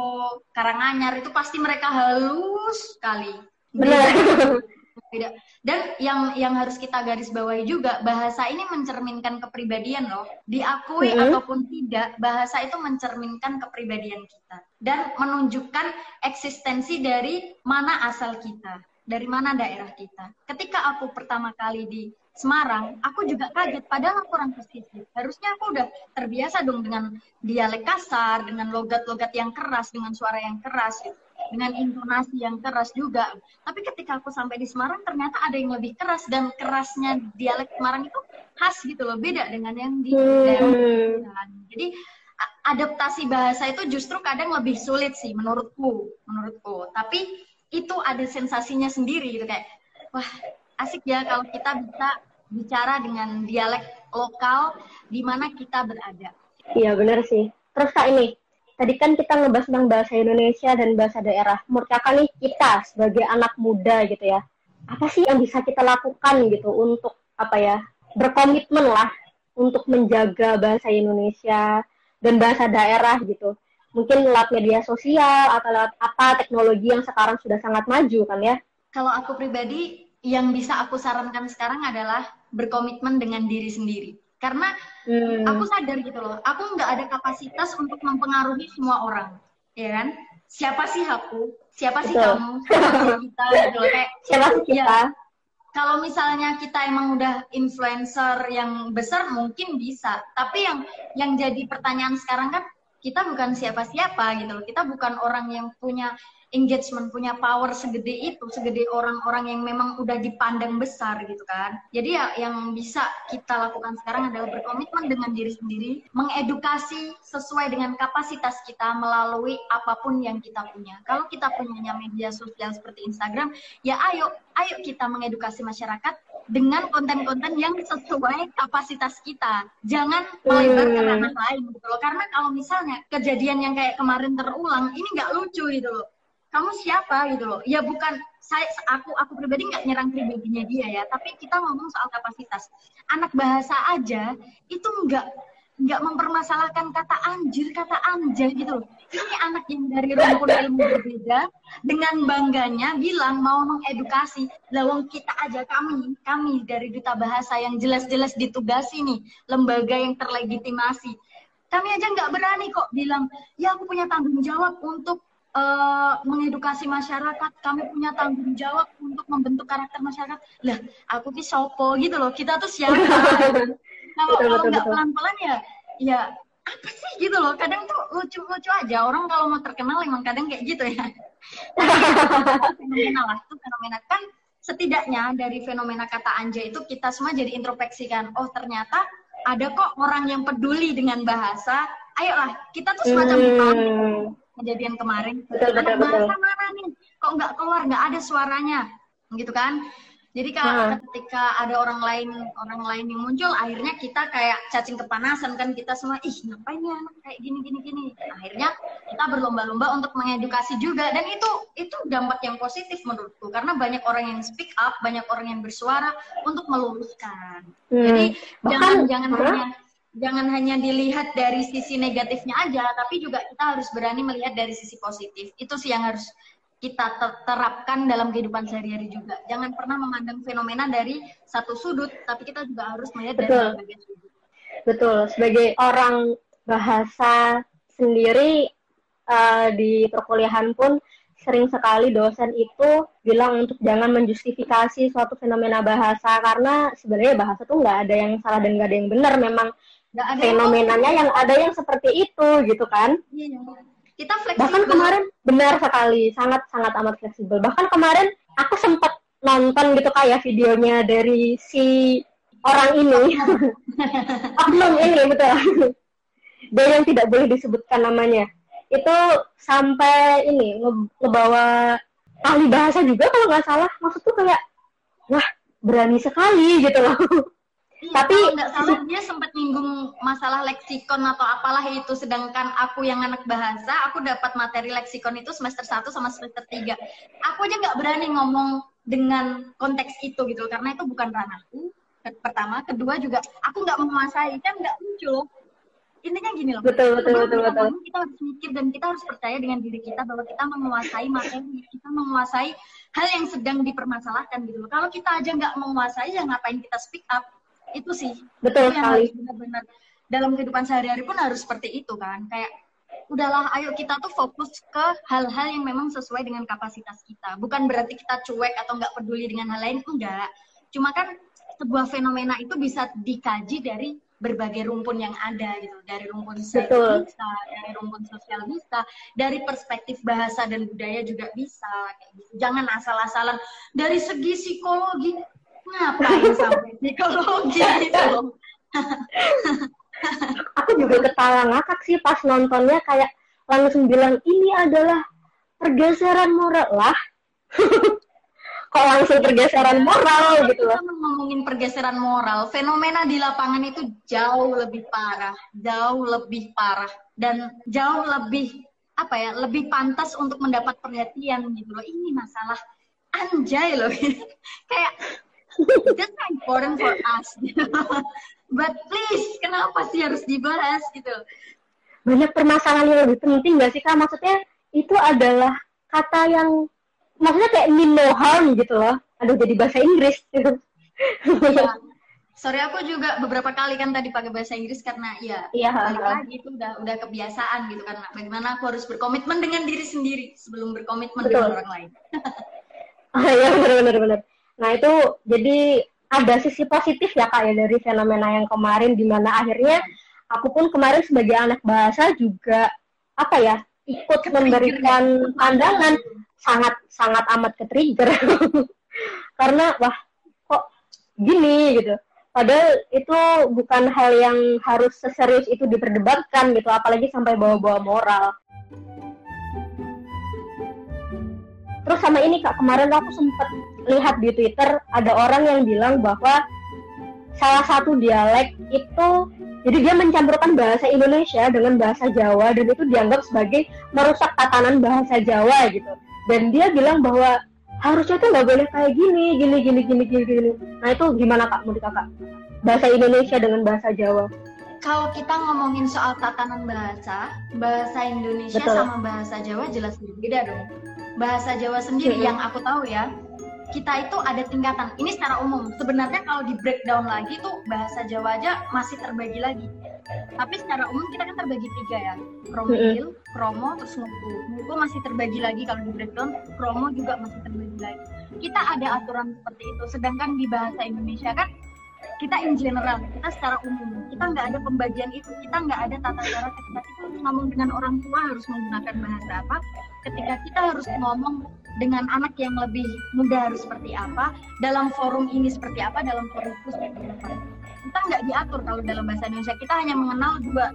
Karanganyar itu pasti mereka halus sekali benar beda. Dan yang yang harus kita garis bawahi juga bahasa ini mencerminkan kepribadian loh. Diakui mm -hmm. ataupun tidak, bahasa itu mencerminkan kepribadian kita dan menunjukkan eksistensi dari mana asal kita, dari mana daerah kita. Ketika aku pertama kali di Semarang, aku juga kaget. Padahal aku orang pesisir. Harusnya aku udah terbiasa dong dengan dialek kasar, dengan logat-logat yang keras, dengan suara yang keras. Gitu dengan intonasi yang keras juga. Tapi ketika aku sampai di Semarang ternyata ada yang lebih keras dan kerasnya dialek Semarang itu khas gitu loh, beda dengan yang di hmm. daerah. Jadi adaptasi bahasa itu justru kadang lebih sulit sih menurutku, menurutku. Tapi itu ada sensasinya sendiri gitu kayak wah asik ya kalau kita bisa bicara dengan dialek lokal di mana kita berada. Iya benar sih. Terus kak ini tadi kan kita ngebahas tentang bahasa Indonesia dan bahasa daerah. Menurut kakak nih kita sebagai anak muda gitu ya, apa sih yang bisa kita lakukan gitu untuk apa ya berkomitmen lah untuk menjaga bahasa Indonesia dan bahasa daerah gitu. Mungkin lewat media sosial atau lewat apa teknologi yang sekarang sudah sangat maju kan ya. Kalau aku pribadi yang bisa aku sarankan sekarang adalah berkomitmen dengan diri sendiri. Karena hmm. aku sadar gitu loh aku nggak ada kapasitas untuk mempengaruhi semua orang ya kan? Siapa sih aku? Siapa sih Betul. kamu? Siapa sih kita gitu loh kayak siapa sih kita? Ya, kalau misalnya kita emang udah influencer yang besar mungkin bisa. Tapi yang yang jadi pertanyaan sekarang kan kita bukan siapa-siapa gitu loh kita bukan orang yang punya engagement, punya power segede itu, segede orang-orang yang memang udah dipandang besar gitu kan. Jadi ya yang bisa kita lakukan sekarang adalah berkomitmen dengan diri sendiri, mengedukasi sesuai dengan kapasitas kita melalui apa pun yang kita punya. Kalau kita punya media sosial seperti Instagram, ya ayo, ayo kita mengedukasi masyarakat dengan konten-konten yang sesuai kapasitas kita. Jangan melebar ke ranah lain gitu loh. Karena kalau misalnya kejadian yang kayak kemarin terulang, ini nggak lucu gitu loh. Kamu siapa gitu loh? Ya bukan saya aku aku pribadi nggak nyerang pribadinya dia ya. Tapi kita ngomong soal kapasitas. Anak bahasa aja itu nggak nggak mempermasalahkan kata anjir kata anjay gitu loh ini anak yang dari rumpun ilmu berbeda dengan bangganya bilang mau mengedukasi lawang kita aja kami kami dari duta bahasa yang jelas-jelas ditugasi nih lembaga yang terlegitimasi kami aja nggak berani kok bilang ya aku punya tanggung jawab untuk uh, mengedukasi masyarakat, kami punya tanggung jawab untuk membentuk karakter masyarakat. Lah, aku ki sopo gitu loh. Kita tuh siapa? kalau kalau nggak pelan-pelan ya, ya apa sih gitu loh. Kadang tuh lucu-lucu aja. Orang kalau mau terkenal emang kadang kayak gitu ya. fenomena lah, itu fenomena kan setidaknya dari fenomena kata anjay itu kita semua jadi introspeksikan. Oh ternyata ada kok orang yang peduli dengan bahasa. Ayolah, kita tuh semacam hmm kejadian kemarin. Betul, betul, betul. mana nih? Kok nggak keluar, nggak ada suaranya, gitu kan? Jadi kalau hmm. ketika ada orang lain orang lain yang muncul, akhirnya kita kayak cacing kepanasan kan kita semua, ih ngapain ya anak kayak gini gini gini. Akhirnya kita berlomba-lomba untuk mengedukasi juga dan itu itu dampak yang positif menurutku karena banyak orang yang speak up, banyak orang yang bersuara untuk meluruskan. Hmm. Jadi Bahkan, jangan jangan huh? hanya jangan hanya dilihat dari sisi negatifnya aja, tapi juga kita harus berani melihat dari sisi positif. Itu sih yang harus kita terapkan dalam kehidupan sehari-hari juga. Jangan pernah memandang fenomena dari satu sudut, tapi kita juga harus melihat Betul. dari berbagai sudut. Betul. Sebagai orang bahasa sendiri uh, di perkuliahan pun sering sekali dosen itu bilang untuk jangan menjustifikasi suatu fenomena bahasa karena sebenarnya bahasa tuh nggak ada yang salah dan nggak ada yang benar memang Gak ada fenomenanya yang, yang ada yang seperti itu gitu kan iya. Kita fleksibel. Bahkan kemarin benar sekali sangat sangat amat fleksibel. Bahkan kemarin aku sempat nonton gitu kayak videonya dari si orang ini. Oknum ini betul. Dia yang tidak boleh disebutkan namanya. Itu sampai ini ngebawa ahli bahasa juga kalau nggak salah. Maksudku kayak wah berani sekali gitu loh Iya, tapi nggak salah dia sempat nyinggung masalah leksikon atau apalah itu. Sedangkan aku yang anak bahasa aku dapat materi leksikon itu semester 1 sama semester 3 aku aja nggak berani ngomong dengan konteks itu gitu karena itu bukan ranahku. Pertama. Kedua juga aku nggak menguasai. Kan nggak lucu loh. Intinya gini loh. Betul betul betul betul. kita harus mikir dan kita harus percaya dengan diri kita bahwa kita menguasai materi kita menguasai hal yang sedang dipermasalahkan gitu loh. Kalau kita aja nggak menguasai ya ngapain kita speak up itu sih. Betul itu sekali. benar-benar dalam kehidupan sehari-hari pun harus seperti itu kan. Kayak udahlah ayo kita tuh fokus ke hal-hal yang memang sesuai dengan kapasitas kita. Bukan berarti kita cuek atau nggak peduli dengan hal lain enggak. Cuma kan sebuah fenomena itu bisa dikaji dari berbagai rumpun yang ada gitu. Dari rumpun bisa dari rumpun sosial bisa dari perspektif bahasa dan budaya juga bisa kayak gitu. Jangan asal-asalan. Dari segi psikologi ngapain sampai psikologi gitu aku juga ketawa ngakak sih pas nontonnya kayak langsung bilang ini adalah pergeseran moral lah kok langsung pergeseran moral gitu loh. Kita ngomongin pergeseran moral, fenomena di lapangan itu jauh lebih parah, jauh lebih parah dan jauh lebih apa ya, lebih pantas untuk mendapat perhatian gitu loh. Ini masalah anjay loh. Kayak That's not important for us. But please, kenapa sih harus dibahas gitu? Banyak permasalahan yang lebih penting gak sih kak? Maksudnya itu adalah kata yang maksudnya kayak mean no harm gitu loh. Aduh jadi bahasa Inggris. Gitu. Iya. Sorry aku juga beberapa kali kan tadi pakai bahasa Inggris karena ya iya, balik lagi itu udah udah kebiasaan gitu karena bagaimana aku harus berkomitmen dengan diri sendiri sebelum berkomitmen Betul. dengan orang lain. oh, iya benar benar benar Nah itu jadi ada sisi positif ya kak ya dari fenomena yang kemarin di mana akhirnya aku pun kemarin sebagai anak bahasa juga apa ya ikut memberikan pandangan. Sangat sangat amat ke trigger. Karena wah kok gini gitu. Padahal itu bukan hal yang harus seserius itu diperdebatkan gitu. Apalagi sampai bawa-bawa moral. Terus sama ini kak kemarin aku sempat lihat di Twitter ada orang yang bilang bahwa salah satu dialek itu jadi dia mencampurkan bahasa Indonesia dengan bahasa Jawa dan itu dianggap sebagai merusak tatanan bahasa Jawa gitu. Dan dia bilang bahwa harusnya tuh nggak boleh kayak gini, gini, gini, gini, gini, gini. Nah itu gimana kak menurut kakak? Bahasa Indonesia dengan bahasa Jawa. Kalau kita ngomongin soal tatanan bahasa, bahasa Indonesia Betul. sama bahasa Jawa jelas berbeda dong. Bahasa Jawa sendiri hmm. yang aku tahu ya, kita itu ada tingkatan. Ini secara umum. Sebenarnya kalau di breakdown lagi tuh bahasa Jawa aja masih terbagi lagi. Tapi secara umum kita kan terbagi tiga ya. Promil, kromo, terus nguku. Nguku masih terbagi lagi kalau di breakdown. Kromo juga masih terbagi lagi. Kita ada aturan seperti itu. Sedangkan di bahasa Indonesia kan kita in general, kita secara umum, kita nggak ada pembagian itu, kita nggak ada tata cara ketika kita harus ngomong dengan orang tua harus menggunakan bahasa apa, ketika kita harus ngomong dengan anak yang lebih muda harus seperti apa, dalam forum ini seperti apa, dalam forum itu seperti apa. Kita nggak diatur kalau dalam bahasa Indonesia, kita hanya mengenal dua,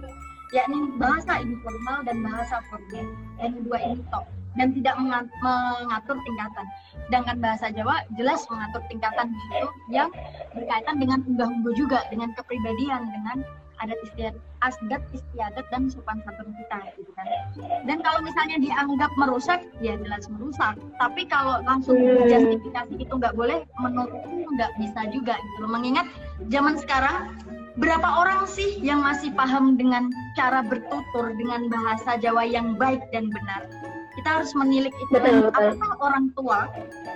yakni bahasa informal dan bahasa formal. Dan dua ini top dan tidak mengatur tingkatan. Sedangkan bahasa Jawa jelas mengatur tingkatan di situ yang berkaitan dengan unggah-ungguh juga, dengan kepribadian, dengan adat istiadat, adat istiadat dan sopan santun kita gitu kan. Dan kalau misalnya dianggap merusak, ya jelas merusak. Tapi kalau langsung hmm. justifikasi itu nggak boleh, menurutku nggak bisa juga gitu. Mengingat zaman sekarang berapa orang sih yang masih paham dengan cara bertutur dengan bahasa Jawa yang baik dan benar? Kita harus menilik itu. Betul, betul. Apakah orang tua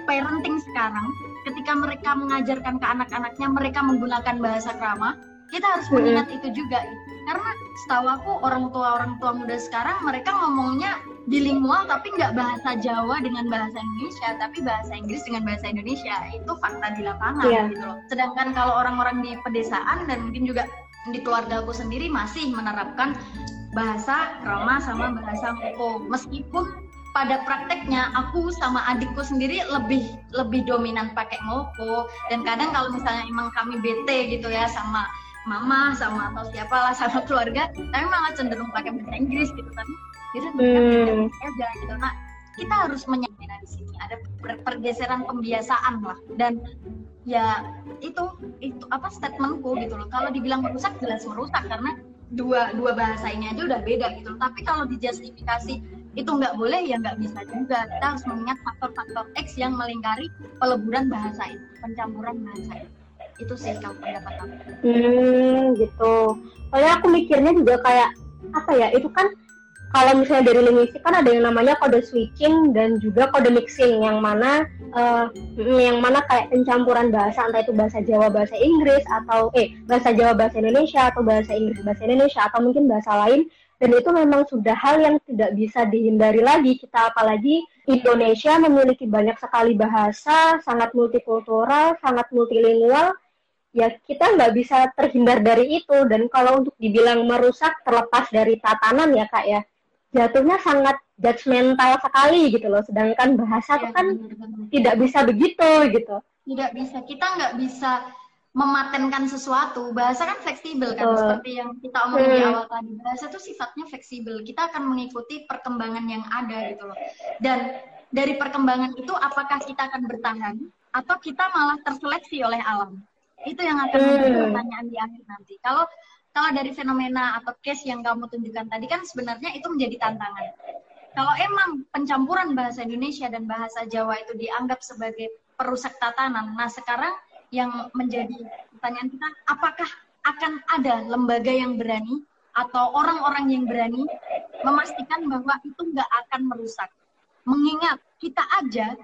parenting sekarang ketika mereka mengajarkan ke anak-anaknya mereka menggunakan bahasa krama kita harus mengingat itu juga karena setahu aku orang tua orang tua muda sekarang mereka ngomongnya bilingual tapi nggak bahasa Jawa dengan bahasa Indonesia tapi bahasa Inggris dengan bahasa Indonesia itu fakta di lapangan yeah. gitu loh sedangkan kalau orang-orang di pedesaan dan mungkin juga di keluarga aku sendiri masih menerapkan bahasa Roma sama bahasa Moko meskipun pada prakteknya aku sama adikku sendiri lebih lebih dominan pakai Moko dan kadang kalau misalnya emang kami bete gitu ya sama mama sama atau siapa lah sama keluarga tapi malah cenderung pakai bahasa Inggris gitu tapi kita hmm. aja gitu. Nah kita harus menyadari di sini ada pergeseran pembiasaan lah. Dan ya itu itu apa statementku gitu loh. Kalau dibilang merusak jelas merusak. Karena dua dua bahasa ini aja udah beda gitu. Loh. tapi kalau dijustifikasi itu nggak boleh ya nggak bisa juga. Kita harus mengingat faktor-faktor X yang melingkari peleburan bahasa itu pencampuran bahasa itu itu sih kalau pendapat aku. Hmm gitu. Soalnya aku mikirnya juga kayak apa ya itu kan kalau misalnya dari linguistik kan ada yang namanya kode switching dan juga kode mixing yang mana uh, yang mana kayak pencampuran bahasa entah itu bahasa Jawa bahasa Inggris atau eh bahasa Jawa bahasa Indonesia atau bahasa Inggris bahasa Indonesia atau mungkin bahasa lain dan itu memang sudah hal yang tidak bisa dihindari lagi. Kita apalagi Indonesia memiliki banyak sekali bahasa sangat multikultural sangat multilingual. Ya kita nggak bisa terhindar dari itu. Dan kalau untuk dibilang merusak terlepas dari tatanan ya kak ya. Jatuhnya sangat judgmental sekali gitu loh. Sedangkan bahasa ya, kan bener, bener. tidak bisa begitu gitu. Tidak bisa. Kita nggak bisa mematenkan sesuatu bahasa kan fleksibel kan uh. seperti yang kita omongin hmm. di awal tadi bahasa itu sifatnya fleksibel kita akan mengikuti perkembangan yang ada gitu loh dan dari perkembangan itu apakah kita akan bertahan atau kita malah terseleksi oleh alam itu yang akan menjadi hmm. pertanyaan di akhir nanti. Kalau kalau dari fenomena atau case yang kamu tunjukkan tadi kan sebenarnya itu menjadi tantangan. Kalau emang pencampuran bahasa Indonesia dan bahasa Jawa itu dianggap sebagai perusak tatanan, nah sekarang yang menjadi pertanyaan kita, apakah akan ada lembaga yang berani atau orang-orang yang berani memastikan bahwa itu nggak akan merusak? Mengingat kita aja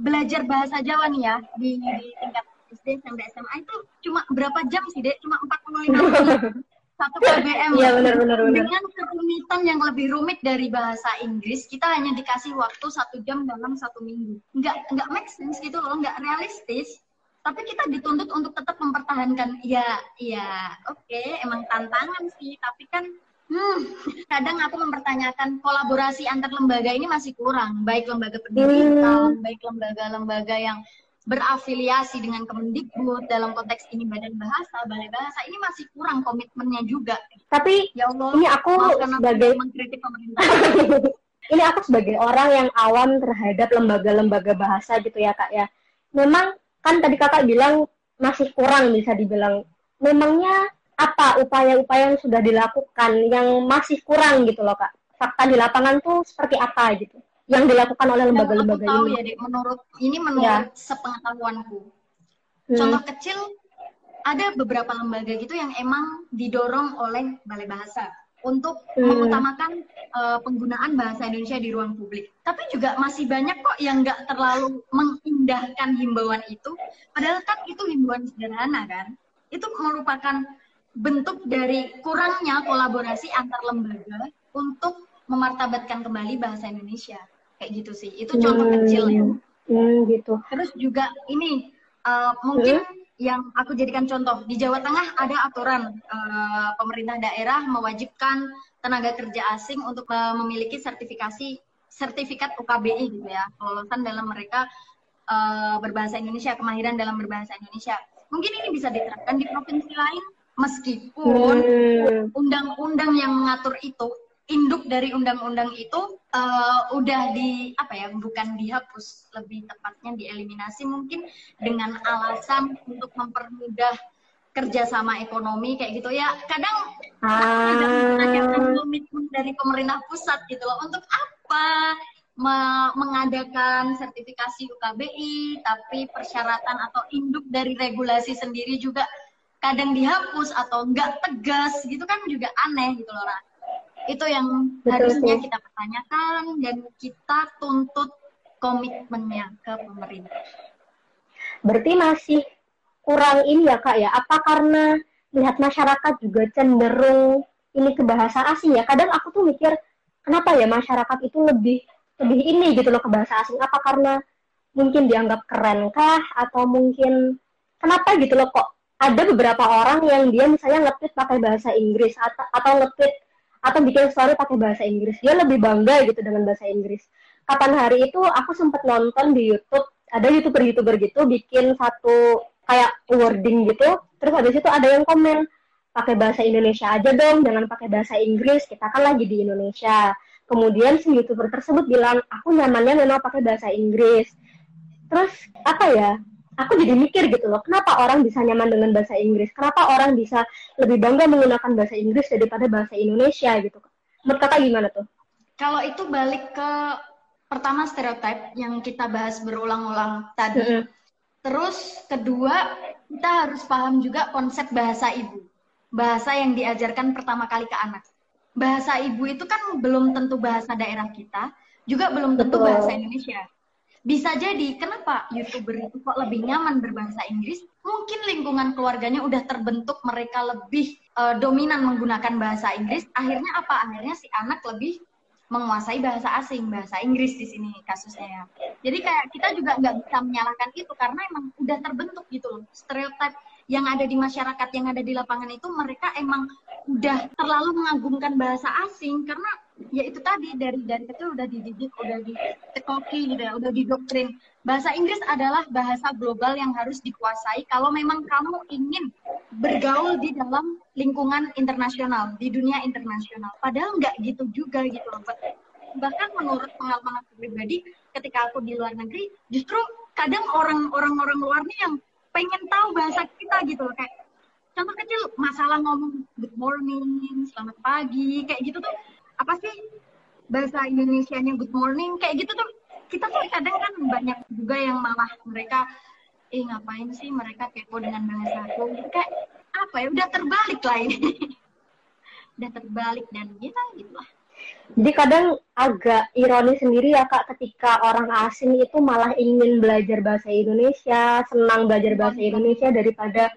belajar bahasa Jawa nih ya di, di tingkat SD sampai SMA itu cuma berapa jam sih dek? Cuma 45 menit. Satu KBM Iya benar benar benar. dengan kerumitan yang lebih rumit dari bahasa Inggris kita hanya dikasih waktu satu jam dalam satu minggu. Nggak nggak make sense gitu loh nggak realistis tapi kita dituntut untuk tetap mempertahankan ya ya oke okay, emang tantangan sih tapi kan hmm, kadang aku mempertanyakan kolaborasi antar lembaga ini masih kurang baik lembaga pendidikan Hmm. baik lembaga-lembaga yang berafiliasi dengan Kemendikbud dalam konteks ini Badan Bahasa, Balai Bahasa ini masih kurang komitmennya juga. Tapi Ya Allah, ini aku sebagai mengkritik pemerintah. ini aku sebagai orang yang awam terhadap lembaga-lembaga bahasa gitu ya kak ya. Memang kan tadi kakak bilang masih kurang bisa dibilang. Memangnya apa upaya-upaya yang sudah dilakukan yang masih kurang gitu loh kak? Fakta di lapangan tuh seperti apa gitu? Yang dilakukan oleh lembaga-lembaga ini? ya, Dek, menurut ini menurut sepengetahuanku. Hmm. Contoh kecil ada beberapa lembaga gitu yang emang didorong oleh Balai Bahasa untuk Hmm. mengutamakan eh, penggunaan bahasa Indonesia di ruang publik. Tapi juga masih banyak kok yang nggak terlalu mengindahkan himbauan itu. Padahal kan itu himbauan sederhana kan. Itu merupakan bentuk dari kurangnya kolaborasi antar lembaga untuk memartabatkan kembali bahasa Indonesia. Kayak gitu sih. Itu contoh Hmm. kecil ya. Hmm, gitu. Terus juga ini uh, mungkin yang aku jadikan contoh di Jawa Tengah ada aturan uh, pemerintah daerah mewajibkan tenaga kerja asing untuk uh, memiliki sertifikasi sertifikat UKBI gitu ya kelolosan dalam mereka uh, berbahasa Indonesia kemahiran dalam berbahasa Indonesia. Mungkin ini bisa diterapkan di provinsi lain meskipun Hmm. undang-undang yang mengatur itu induk dari undang-undang itu eh, udah di apa ya bukan dihapus lebih tepatnya dieliminasi mungkin dengan alasan untuk mempermudah kerjasama ekonomi kayak gitu ya kadang ada Ah. menanyakan komitmen dari pemerintah pusat gitu loh untuk apa me- mengadakan sertifikasi UKBI tapi persyaratan atau induk dari regulasi sendiri juga kadang dihapus atau enggak tegas gitu kan juga aneh gitu loh Ra. Itu yang Betul harusnya sih. kita pertanyakan dan kita tuntut komitmennya ke pemerintah Berarti masih kurang ini ya kak ya? Apa karena melihat masyarakat juga cenderung ini ke bahasa asing ya? Kadang aku tuh mikir kenapa ya masyarakat itu lebih lebih ini gitu loh ke bahasa asing? Apa karena mungkin dianggap keren kah? Atau mungkin kenapa gitu loh kok ada beberapa orang yang dia misalnya nge-tweet pakai bahasa Inggris atau atau nge-tweet atau bikin story pakai bahasa Inggris. Dia lebih bangga gitu dengan bahasa Inggris. Kapan hari itu aku sempat nonton di YouTube. Ada youtuber-youtuber gitu bikin satu kayak wording gitu. Terus habis itu ada yang komen pakai bahasa Indonesia aja dong jangan pakai bahasa Inggris kita kan lagi di Indonesia. Kemudian si youtuber tersebut bilang aku nyamannya memang pakai bahasa Inggris. Terus apa ya aku jadi mikir gitu loh kenapa orang bisa nyaman dengan bahasa Inggris kenapa orang bisa lebih bangga menggunakan bahasa Inggris daripada bahasa Indonesia gitu menurut kakak gimana tuh kalau itu balik ke pertama stereotip yang kita bahas berulang-ulang tadi Mm-mm. Terus kedua, kita harus paham juga konsep bahasa ibu. Bahasa yang diajarkan pertama kali ke anak. Bahasa ibu itu kan belum tentu bahasa daerah kita, juga belum tentu Betul. bahasa Indonesia. Bisa jadi, kenapa YouTuber itu kok lebih nyaman berbahasa Inggris? Mungkin lingkungan keluarganya udah terbentuk mereka lebih eh, dominan menggunakan bahasa Inggris. Akhirnya apa? Akhirnya si anak lebih menguasai bahasa asing, bahasa Inggris di sini kasusnya ya. Jadi kayak kita juga nggak bisa menyalahkan itu karena emang udah terbentuk gitu loh. Stereotip yang ada di masyarakat, yang ada di lapangan itu mereka emang udah terlalu mengagumkan bahasa asing karena ya itu tadi dari dari kecil udah dididik, udah ditekoki gitu ya, udah didoktrin. Bahasa Inggris adalah bahasa global yang harus dikuasai kalau memang kamu ingin bergaul di dalam lingkungan internasional, di dunia internasional. Padahal nggak gitu juga gitu loh. Bah- Bahkan menurut pengalaman aku pribadi, ketika aku di luar negeri, justru kadang orang-orang orang luar nih yang pengen tahu bahasa kita gitu loh. Kayak contoh kecil, masalah ngomong good morning, selamat pagi, kayak gitu tuh. Apa sih bahasa Indonesianya good morning, kayak gitu tuh. Kita tuh kadang kan banyak juga yang malah mereka eh ngapain sih mereka kepo dengan bahasa aku kayak apa ya udah terbalik lah ini udah terbalik dan ya gitu lah Jadi kadang agak ironis sendiri ya kak ketika orang asing itu malah ingin belajar bahasa Indonesia, senang belajar bahasa Indonesia daripada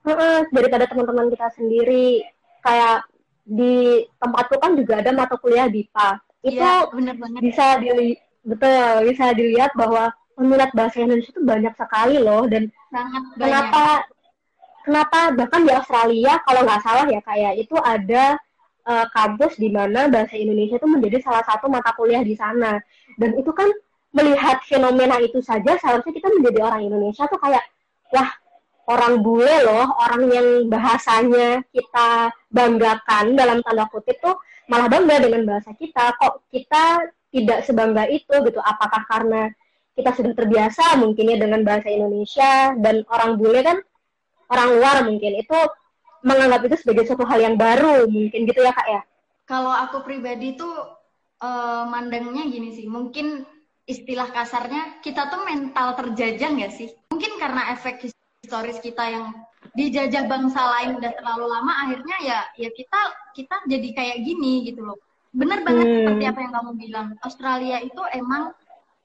Heeh, daripada teman-teman kita sendiri. kayak di tempatku kan juga ada mata kuliah BIPA. Itu Iya, bener banget. bisa dili betul bisa dilihat bahwa peminat bahasa Indonesia itu banyak sekali loh dan Sangat banyak. kenapa kenapa bahkan di Australia kalau nggak salah ya kayak itu ada eh, kampus di mana bahasa Indonesia itu menjadi salah satu mata kuliah di sana dan itu kan melihat fenomena itu saja seharusnya kita menjadi orang Indonesia tuh kayak wah orang bule loh orang yang bahasanya kita banggakan dalam tanda kutip tuh malah bangga dengan bahasa kita. Kok kita tidak sebangga itu gitu? Apakah karena kita sudah terbiasa mungkinnya dengan bahasa Indonesia dan orang bule kan orang luar mungkin itu menganggap itu sebagai suatu hal yang baru mungkin gitu ya kak ya? Kalau aku pribadi tuh eh, mandangnya gini sih, mungkin istilah kasarnya kita tuh mental terjajah nggak sih? Mungkin karena efek historis kita yang dijajah bangsa lain udah terlalu lama, akhirnya ya ya kita kita jadi kayak gini gitu loh. Bener banget Hmm. seperti apa yang kamu bilang. Australia itu emang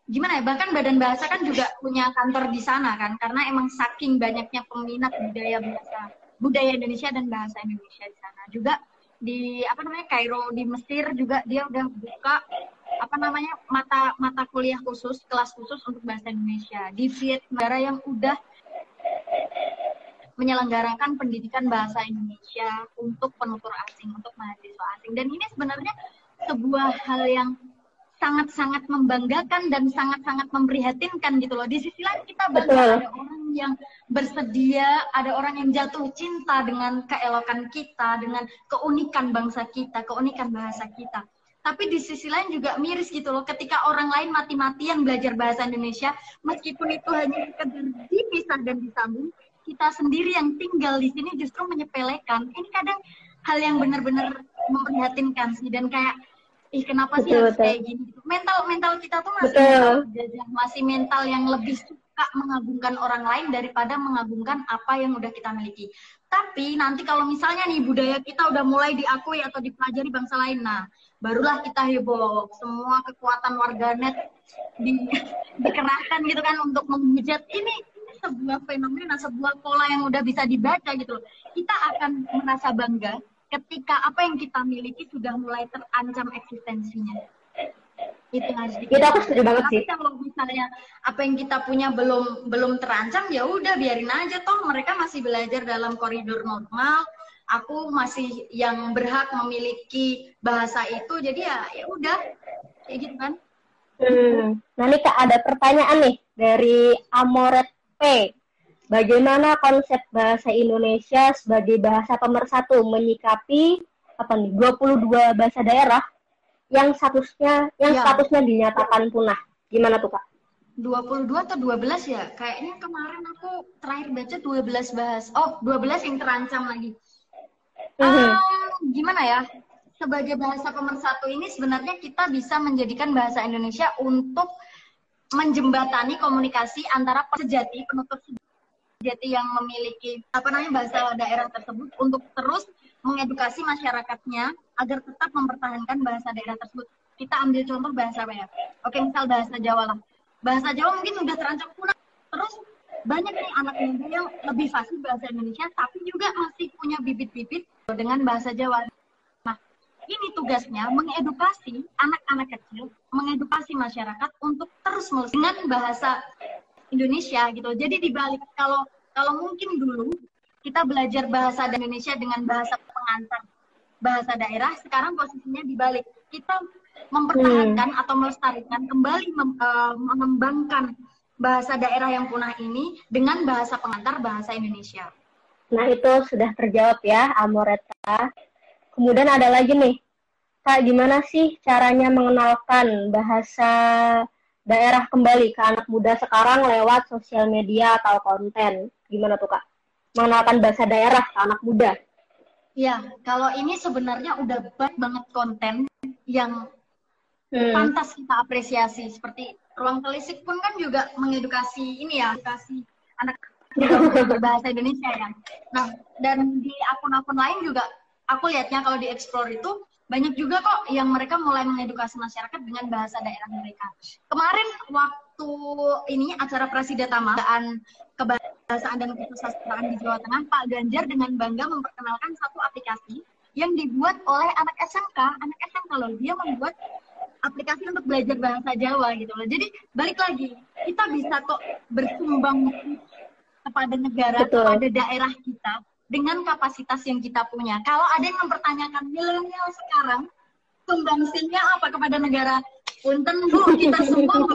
gimana ya? Bahkan Badan Bahasa kan juga punya kantor di sana kan, karena emang saking banyaknya peminat budaya bahasa budaya Indonesia dan bahasa Indonesia di sana. Juga di apa namanya Kairo di Mesir juga dia udah buka apa namanya mata mata kuliah khusus kelas khusus untuk bahasa Indonesia di Vietnam negara yang udah menyelenggarakan pendidikan bahasa Indonesia untuk penutur asing untuk mahasiswa asing. Dan ini sebenarnya sebuah hal yang sangat-sangat membanggakan dan sangat-sangat memprihatinkan gitu loh. Di sisi lain kita bangga Betul. ada orang yang bersedia ada orang yang jatuh cinta dengan keelokan kita dengan keunikan bangsa kita keunikan bahasa kita tapi di sisi lain juga miris gitu loh. Ketika orang lain mati-matian belajar bahasa Indonesia meskipun itu hanya sekedar dipisah dan disambung kita sendiri yang tinggal di sini justru menyepelekan. Ini kadang hal yang benar-benar memprihatinkan sih. Dan kayak ih kenapa sih Betul, harus betul. kayak gini? Mental mental kita tuh masih Betul. mental masih mental yang lebih suka mengagungkan orang lain daripada mengagungkan apa yang udah kita miliki. Tapi nanti kalau misalnya nih budaya kita udah mulai diakui atau dipelajari bangsa lain nah barulah kita heboh. Semua kekuatan warganet di, dikerahkan gitu kan untuk menghujat ini sebuah fenomena sebuah pola yang udah bisa dibaca gitu loh. Kita akan merasa bangga ketika apa yang kita miliki sudah mulai terancam eksistensinya. Itu harus itu aku setuju banget tapi sih. kalau misalnya apa yang kita punya belum belum terancam ya udah biarin aja toh. Mereka masih belajar dalam koridor normal aku masih yang berhak memiliki bahasa itu jadi ya ya udah kayak gitu kan Hmm. Nah nih kak ada pertanyaan nih dari Amoret P. Bagaimana konsep bahasa Indonesia sebagai bahasa pemersatu menyikapi apa nih 22 bahasa daerah yang statusnya yang Ya. statusnya dinyatakan punah? Gimana tuh kak? 22 atau 12 ya kayaknya kemarin aku terakhir baca 12 bahas oh 12 yang terancam lagi Mhm. Ehm, gimana ya sebagai bahasa pemersatu ini sebenarnya kita bisa menjadikan bahasa Indonesia untuk menjembatani komunikasi antara sejati penutur sejati yang memiliki apa namanya bahasa daerah tersebut untuk terus mengedukasi masyarakatnya agar tetap mempertahankan bahasa daerah tersebut. Kita ambil contoh bahasa apa ya? Oke, misal bahasa Jawa lah. Bahasa Jawa mungkin udah terancam punah. Terus banyak nih anak muda yang lebih fasih bahasa Indonesia tapi juga masih punya bibit-bibit dengan bahasa Jawa. Nah, ini tugasnya mengedukasi anak-anak kecil, mengedukasi masyarakat untuk terus melestarikan dengan bahasa Indonesia gitu. Jadi dibalik kalau kalau mungkin dulu kita belajar bahasa Indonesia dengan bahasa pengantar bahasa daerah, sekarang posisinya dibalik. Kita mempertahankan atau melestarikan kembali mem- eh, mengembangkan bahasa daerah yang punah ini dengan bahasa pengantar bahasa Indonesia. Nah itu sudah terjawab ya Amoreta. Kemudian ada lagi nih, kak gimana sih caranya mengenalkan bahasa daerah kembali ke anak muda sekarang lewat sosial media atau konten? Gimana tuh kak? Mengenalkan bahasa daerah ke anak muda? Ya, kalau ini sebenarnya udah banyak banget konten yang Hmm. pantas kita apresiasi seperti ruang telisik pun kan juga mengedukasi ini ya edukasi anak berbahasa Indonesia ya. Nah dan di akun-akun lain juga aku lihatnya kalau di explore itu banyak juga kok yang mereka mulai mengedukasi masyarakat dengan bahasa daerah mereka. Kemarin waktu ini acara Prasidatamaan kebahasaan dan kesusastraan di Jawa Tengah Pak Ganjar dengan bangga memperkenalkan satu aplikasi yang dibuat oleh anak SMK, anak SMK loh, dia membuat aplikasi untuk belajar bahasa Jawa gitu loh. Jadi balik lagi, kita bisa kok bersumbang kepada negara, Betul. kepada daerah kita dengan kapasitas yang kita punya. Kalau ada yang mempertanyakan milenial sekarang, sumbangsinya apa kepada negara? Punten bu, kita sumbang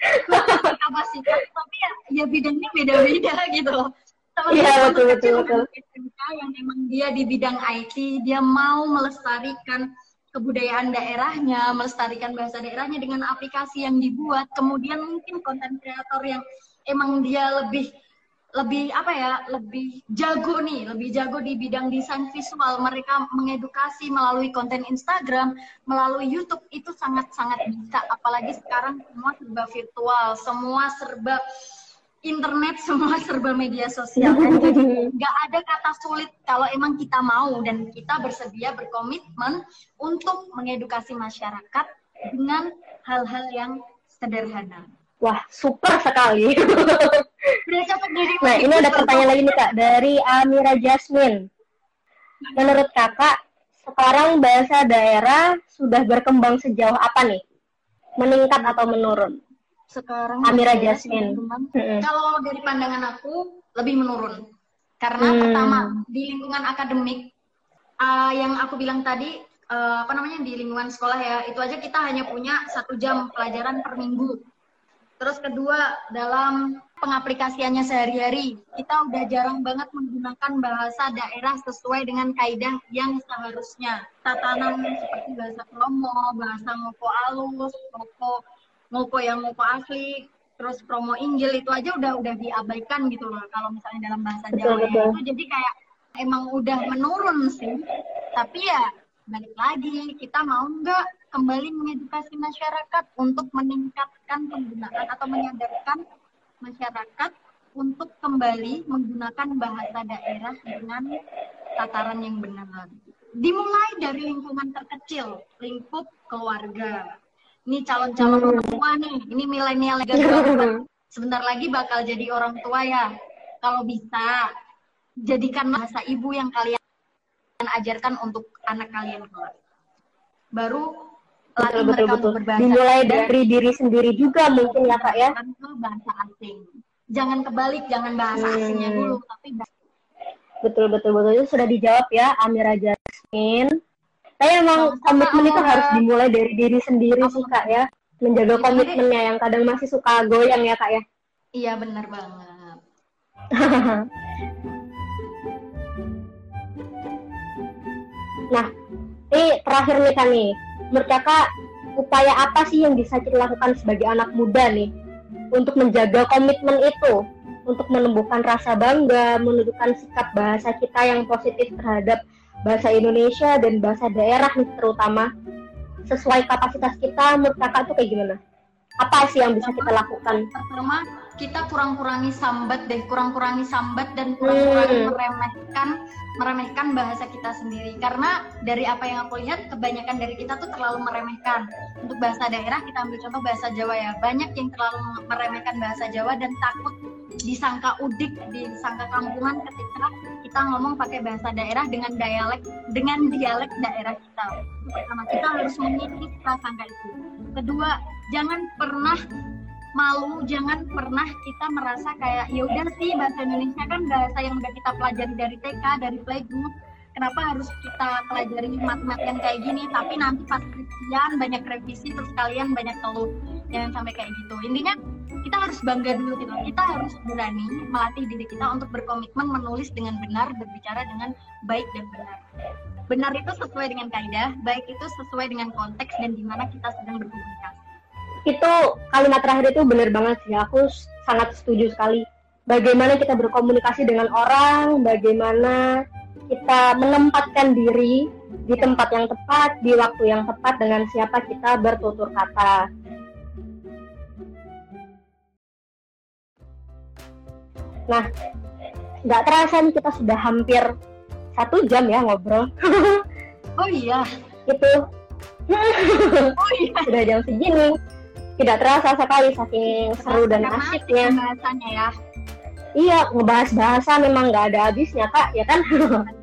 kapasitas, tapi ya, ya bidangnya beda-beda gitu loh. Iya betul betul betul. yang memang dia di bidang IT, dia mau melestarikan kebudayaan daerahnya, melestarikan bahasa daerahnya dengan aplikasi yang dibuat. Kemudian mungkin konten kreator yang emang dia lebih lebih apa ya lebih jago nih lebih jago di bidang desain visual. Mereka mengedukasi melalui konten Instagram melalui YouTube itu sangat sangat bisa. Apalagi sekarang semua serba virtual semua serba internet semua serba media sosial kan. Jadi nggak ada kata sulit kalau emang kita mau. Dan kita bersedia berkomitmen untuk mengedukasi masyarakat dengan hal-hal yang sederhana. Wah, super sekali. nah, ini ada pertanyaan lagi nih Kak dari Amira Jasmine. Menurut Kakak, sekarang bahasa daerah sudah berkembang sejauh apa nih? Meningkat atau menurun? sekarang Amira Jasmine. Hmm. Kalau dari pandangan aku lebih menurun. Karena hmm. pertama di lingkungan akademik uh, yang aku bilang tadi uh, apa namanya di lingkungan sekolah ya itu aja kita hanya punya satu jam pelajaran per minggu. Terus kedua dalam pengaplikasiannya sehari-hari kita udah jarang banget menggunakan bahasa daerah sesuai dengan kaidah yang seharusnya. Tatanan seperti bahasa promo, bahasa ngoko alus, ngoko ngopo yang ngopo asli terus promo Injil itu aja udah udah diabaikan gitu loh kalau misalnya dalam bahasa Jawa betul, itu jadi kayak emang udah menurun sih tapi ya balik lagi kita mau nggak kembali mengedukasi masyarakat untuk meningkatkan penggunaan atau menyadarkan masyarakat untuk kembali menggunakan bahasa daerah dengan tataran yang benar. Dimulai dari lingkungan terkecil, lingkup keluarga, ini calon-calon orang tua nih, ini milenial sebentar lagi bakal jadi orang tua ya. Kalau bisa, jadikan bahasa ibu yang kalian ajarkan untuk anak kalian kelak. Baru betul, betul, betul. Dimulai dari diri sendiri juga mungkin ya kak ya. Bahasa asing. Jangan kebalik, jangan bahasa hmm. asingnya dulu, tapi betul betul betul itu sudah dijawab ya Amira Jasmine. Tapi emang komitmen itu harus dimulai dari diri sendiri sih kak ya. Menjaga komitmennya yang kadang masih suka goyang ya kak ya. Iya benar banget. nah, ini terakhir nih kak nih. Menurut kakak, upaya apa sih yang bisa kita lakukan sebagai anak muda nih untuk menjaga komitmen itu? Untuk menumbuhkan rasa bangga, menunjukkan sikap bahasa kita yang positif terhadap bahasa Indonesia dan bahasa daerah nih terutama sesuai kapasitas kita menurut kakak tuh kayak gimana? Apa sih yang bisa kita lakukan? Pertama, kita kurang-kurangi sambat deh, kurang-kurangi sambat dan kurang-kurangi hmm. meremehkan meremehkan bahasa kita sendiri. Karena dari apa yang aku lihat, kebanyakan dari kita tuh terlalu meremehkan. Untuk bahasa daerah, kita ambil contoh bahasa Jawa ya. Banyak yang terlalu meremehkan bahasa Jawa dan takut disangka udik, disangka kampungan ketika kita ngomong pakai bahasa daerah dengan dialek dengan dialek daerah kita. Pertama kita harus mengikis prasangka itu. Kedua, jangan pernah malu, jangan pernah kita merasa kayak ya udah sih bahasa Indonesia kan bahasa yang udah kita pelajari dari TK, dari playgroup. Kenapa harus kita pelajari mat-mat yang kayak gini? Tapi nanti pas skripsian banyak revisi terus kalian banyak keluh. Jangan sampai kayak gitu. Intinya kita harus bangga dulu gitu. Kita harus berani melatih diri kita untuk berkomitmen menulis dengan benar, berbicara dengan baik dan benar. Benar itu sesuai dengan kaidah, baik itu sesuai dengan konteks dan di mana kita sedang berkomunikasi. Itu kalimat terakhir itu benar banget sih. Aku sangat setuju sekali. Bagaimana kita berkomunikasi dengan orang, bagaimana kita menempatkan diri di tempat yang tepat, di waktu yang tepat dengan siapa kita bertutur kata Nah, nggak terasa nih kita sudah hampir satu jam ya ngobrol. oh iya. Itu. oh iya. sudah jam segini. Tidak terasa sekali saking seru dan asiknya. Bahasanya ya. Iya, ngebahas bahasa memang nggak ada habisnya kak, ya kan?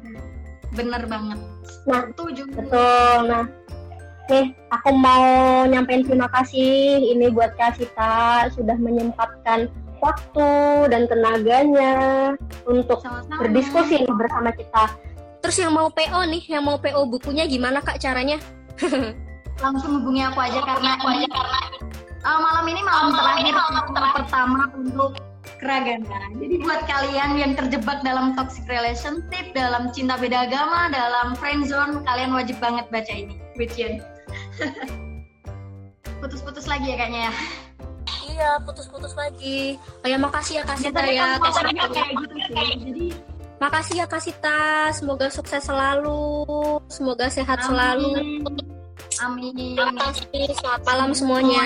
Bener banget. Nah, Setuju. betul. Nah, nih aku mau nyampein terima kasih ini buat Kak Sita sudah menyempatkan waktu dan tenaganya untuk Sama-sama. berdiskusi nih bersama kita. Terus yang mau PO nih, yang mau PO bukunya gimana kak caranya? Langsung hubungi aku aja karena aku aja karena uh, malam ini malam terakhir malam pertama untuk keragaman. Jadi buat kalian yang terjebak dalam toxic relationship, dalam cinta beda agama, dalam friend zone, kalian wajib banget baca ini. Witchen. Putus-putus lagi ya kayaknya ya. Iya, putus-putus lagi. Oh ya makasih ya Biasanya ya. kan Kak ngomongnya Sita. kayak gitu sih. Jadi Makasih ya Kak Sita. Semoga sukses selalu. Semoga sehat selalu. Amin. Makasih. Selamat malam semuanya.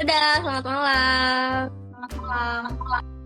Dadah, selamat malam. Selamat malam.